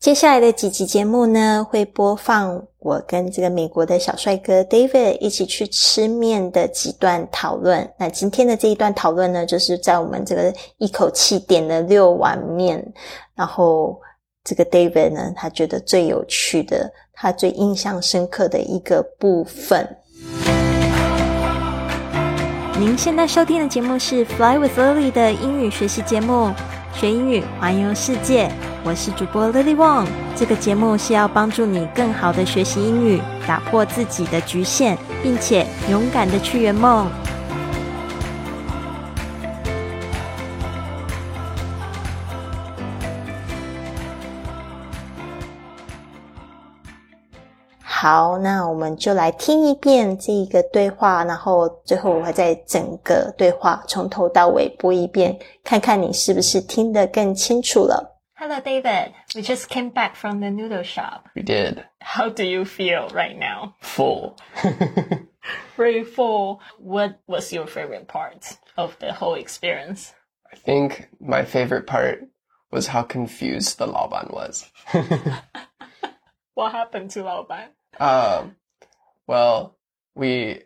接下来的几集节目呢，会播放我跟这个美国的小帅哥 David 一起去吃面的几段讨论。那今天的这一段讨论呢，就是在我们这个一口气点了六碗面，然后这个 David 呢，他觉得最有趣的，他最印象深刻的一个部分。您现在收听的节目是 Fly with Lily 的英语学习节目。学英语，环游世界。我是主播 Lily Wong。这个节目是要帮助你更好的学习英语，打破自己的局限，并且勇敢的去圆梦。好，那我们就来听一遍这一个对话，然后最后我会再整个对话从头到尾播一遍，看看你是不是听得更清楚了。Hello, David. We just came back from the noodle shop. We did. How do you feel right now? Full. Very full. What was your favorite part of the whole experience? I think my favorite part was how confused the Laoban was. what happened to Laoban? Um, well, we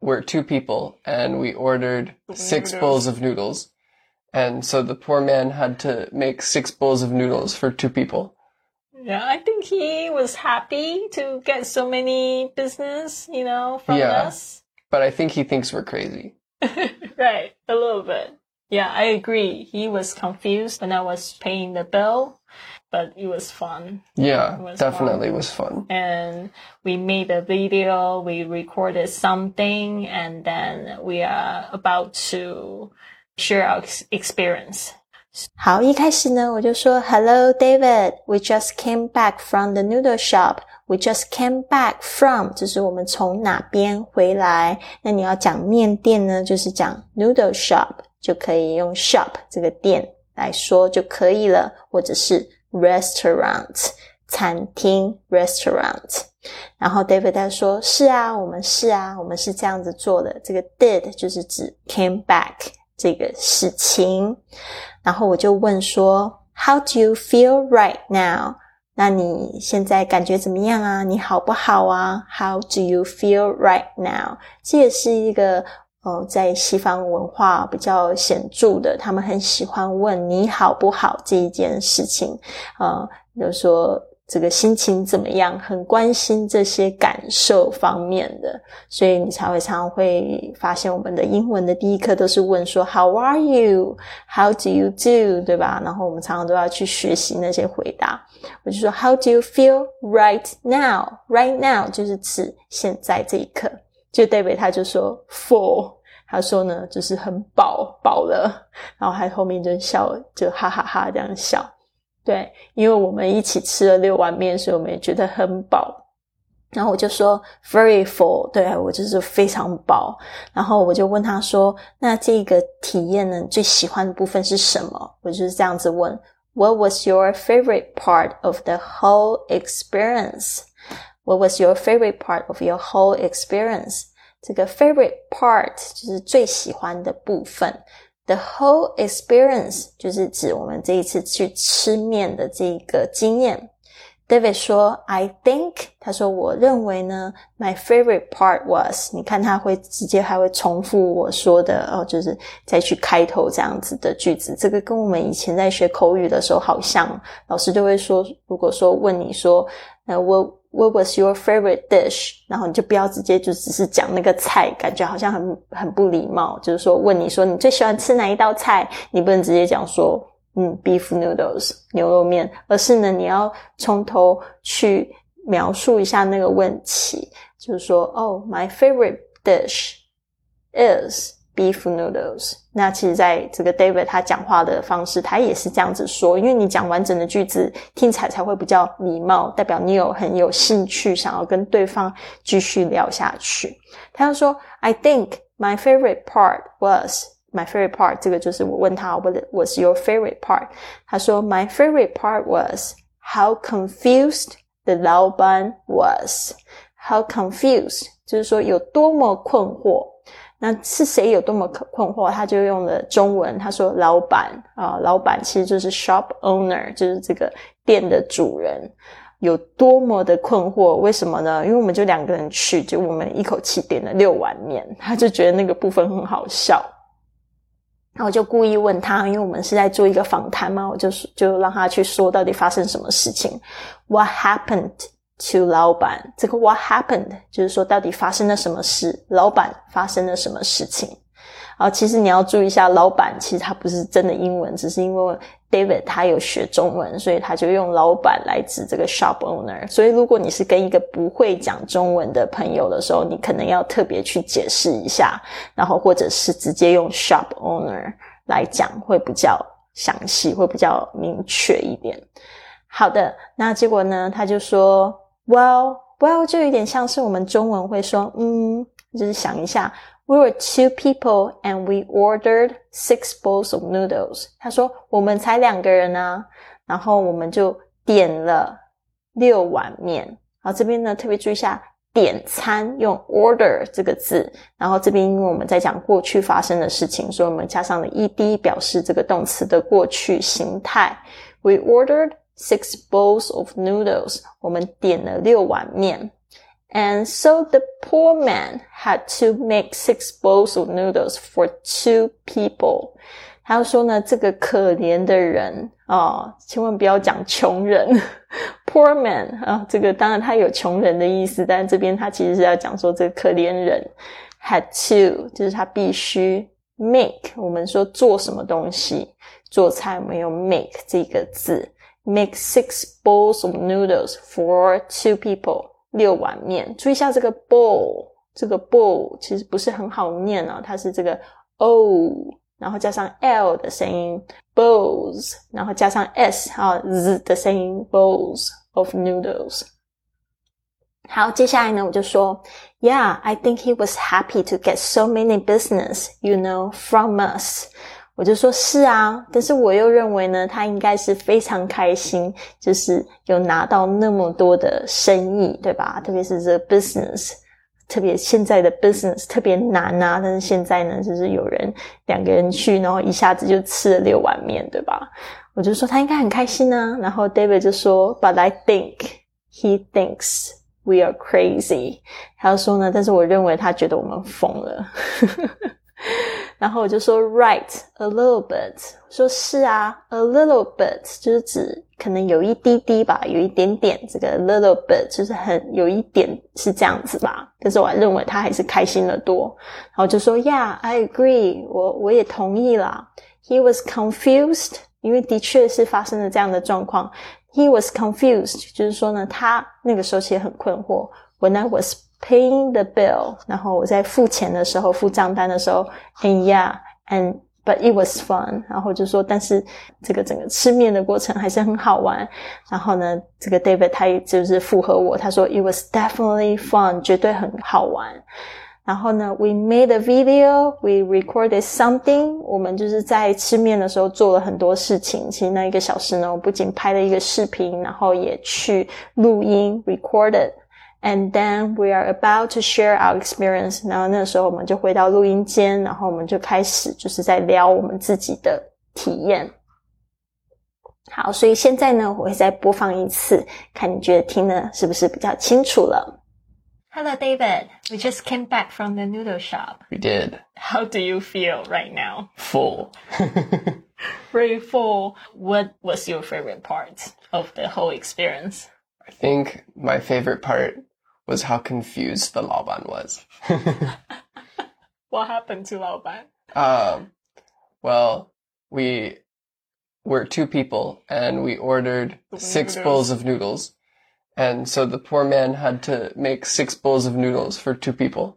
were two people and we ordered six bowls of noodles. And so the poor man had to make six bowls of noodles for two people. Yeah, I think he was happy to get so many business, you know, from yeah, us. But I think he thinks we're crazy. right, a little bit. Yeah, I agree. He was confused when I was paying the bill but it was fun. Yeah, it was definitely fun. was fun. And we made a video, we recorded something, and then we are about to share our experience. 好，一开始呢，我就说 Hello, David. We just came back from the noodle shop. We just came back from，就是我们从哪边回来。那你要讲面店呢，就是讲 noodle shop，就可以用 shop 这个店来说就可以了，或者是 restaurant 餐厅 restaurant，然后 David 他说是啊，我们是啊，我们是这样子做的。这个 did 就是指 came back 这个事情。然后我就问说，How do you feel right now？那你现在感觉怎么样啊？你好不好啊？How do you feel right now？这也是一个。呃，在西方文化比较显著的，他们很喜欢问你好不好这一件事情，啊，比如说这个心情怎么样，很关心这些感受方面的，所以你才会常常会发现我们的英文的第一课都是问说 How are you? How do you do? 对吧？然后我们常常都要去学习那些回答。我就说 How do you feel right now? Right now 就是指现在这一刻。就 David 他就说 full，他说呢就是很饱饱了，然后还后面就笑，就哈哈哈这样笑。对，因为我们一起吃了六碗面，所以我们也觉得很饱。然后我就说 very full，对我就是非常饱。然后我就问他说，那这个体验呢，最喜欢的部分是什么？我就是这样子问，What was your favorite part of the whole experience？What was your favorite part of your whole experience？这个 favorite part 就是最喜欢的部分。The whole experience 就是指我们这一次去吃面的这个经验。David 说：“I think，他说我认为呢，my favorite part was。你看他会直接还会重复我说的哦，就是再去开头这样子的句子。这个跟我们以前在学口语的时候好像，老师就会说，如果说问你说，呃，我。” What was your favorite dish？然后你就不要直接就只是讲那个菜，感觉好像很很不礼貌。就是说问你说你最喜欢吃哪一道菜，你不能直接讲说嗯 beef noodles 牛肉面，而是呢你要从头去描述一下那个问题，就是说哦 my favorite dish is。beef noodles。那其实，在这个 David 他讲话的方式，他也是这样子说，因为你讲完整的句子，听起来才会比较礼貌，代表你有很有兴趣，想要跟对方继续聊下去。他就说：“I think my favorite part was my favorite part。”这个就是我问他，“What was your favorite part？” 他说：“My favorite part was how confused the 老板 was。How confused，就是说有多么困惑。” 那是谁有多么困惑，他就用了中文，他说：“老板啊，老板其实就是 shop owner，就是这个店的主人有多么的困惑。为什么呢？因为我们就两个人去，就我们一口气点了六碗面，他就觉得那个部分很好笑。然后就故意问他，因为我们是在做一个访谈嘛，我就就让他去说到底发生什么事情。What happened to 老板？这个 What happened 就是说到底发生了什么事？老板发生了什么事情？啊，其实你要注意一下，老板其实他不是真的英文，只是因为 David 他有学中文，所以他就用老板来指这个 shop owner。所以如果你是跟一个不会讲中文的朋友的时候，你可能要特别去解释一下，然后或者是直接用 shop owner 来讲，会比较详细，会比较明确一点。好的，那结果呢，他就说，Well，Well 就有点像是我们中文会说，嗯，就是想一下。We were two people and we ordered six bowls of noodles。他说我们才两个人啊，然后我们就点了六碗面。好，这边呢特别注意一下，点餐用 order 这个字。然后这边因为我们在讲过去发生的事情，所以我们加上了 ed 表示这个动词的过去形态。We ordered six bowls of noodles。我们点了六碗面。And so the poor man had to make six bowls of noodles for two people。他说呢，这个可怜的人啊，千万不要讲穷人，poor man 啊，这个当然他有穷人的意思，但这边他其实是要讲说这个可怜人 had to，就是他必须 make。我们说做什么东西，做菜我们用 make 这个字 ，make six bowls of noodles for two people。六碗面，注意一下这个 bowl，这个 bowl 其实不是很好念啊，它是这个 o，然后加上 l 的声音 bowls，然后加上 s 啊 z 的声音 bowls of noodles。好，接下来呢，我就说，Yeah，I think he was happy to get so many business，you know，from us。 我就说是啊，但是我又认为呢，他应该是非常开心，就是有拿到那么多的生意，对吧？特别是这 business，特别现在的 business 特别难啊。但是现在呢，就是有人两个人去，然后一下子就吃了六碗面，对吧？我就说他应该很开心啊。然后 David 就说，But I think he thinks we are crazy。他说呢，但是我认为他觉得我们疯了。然后我就说，right a little bit，说是啊，a little bit 就是指可能有一滴滴吧，有一点点，这个 little bit 就是很有一点是这样子吧。但是我认为他还是开心的多。然后就说，Yeah，I agree，我我也同意啦。He was confused，因为的确是发生了这样的状况。He was confused，就是说呢，他那个时候其实很困惑。When I was Paying the bill，然后我在付钱的时候，付账单的时候，and yeah，and but it was fun。然后就说，但是这个整个吃面的过程还是很好玩。然后呢，这个 David 他也就是附和我，他说 it was definitely fun，绝对很好玩。然后呢，we made a video，we recorded something。我们就是在吃面的时候做了很多事情。其实那一个小时呢，我不仅拍了一个视频，然后也去录音 recorded。And then we are about to share our experience。然后那时候我们就回到录音间，然后我们就开始就是在聊我们自己的体验。好，所以现在呢，我会再播放一次，看你觉得听的是不是比较清楚了。Hello, David. We just came back from the noodle shop. We did. How do you feel right now? Full. Very full. What was your favorite part of the whole experience? I think my favorite part was how confused the Laoban was. what happened to Laoban? Um, well, we were two people and we ordered six bowls of noodles. And so the poor man had to make six bowls of noodles for two people.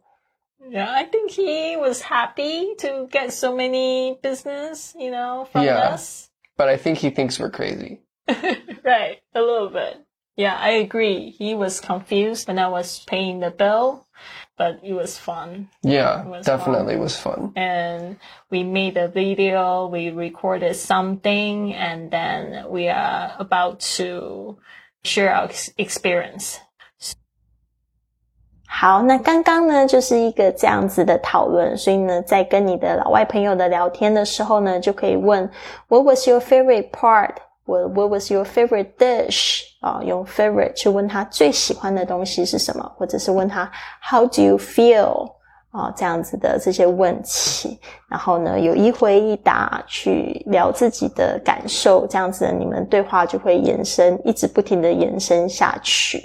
Yeah, I think he was happy to get so many business, you know, from yeah, us. But I think he thinks we're crazy. right, a little bit. Yeah, I agree. He was confused when I was paying the bill, but it was fun. Yeah, was definitely fun. was fun. And we made a video, we recorded something, and then we are about to share our experience. 好，那刚刚呢就是一个这样子的讨论，所以呢，在跟你的老外朋友的聊天的时候呢，就可以问 What was your favorite part 我 What was your favorite dish？啊，用 favorite 去问他最喜欢的东西是什么，或者是问他 How do you feel？啊，这样子的这些问题，然后呢，有一回一答去聊自己的感受，这样子你们对话就会延伸，一直不停的延伸下去。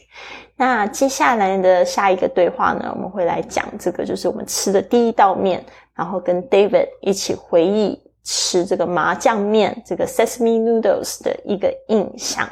那接下来的下一个对话呢，我们会来讲这个，就是我们吃的第一道面，然后跟 David 一起回忆吃这个麻酱面，这个 Sesame Noodles 的一个印象。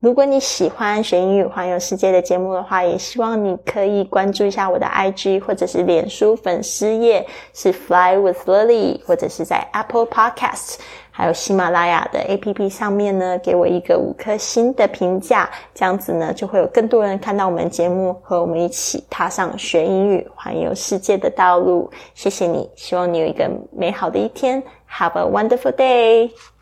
如果你喜欢学英语环游世界的节目的话，也希望你可以关注一下我的 IG 或者是脸书粉丝页，是 Fly with Lily，或者是在 Apple Podcast，还有喜马拉雅的 APP 上面呢，给我一个五颗星的评价，这样子呢，就会有更多人看到我们节目，和我们一起踏上学英语环游世界的道路。谢谢你，希望你有一个美好的一天，Have a wonderful day。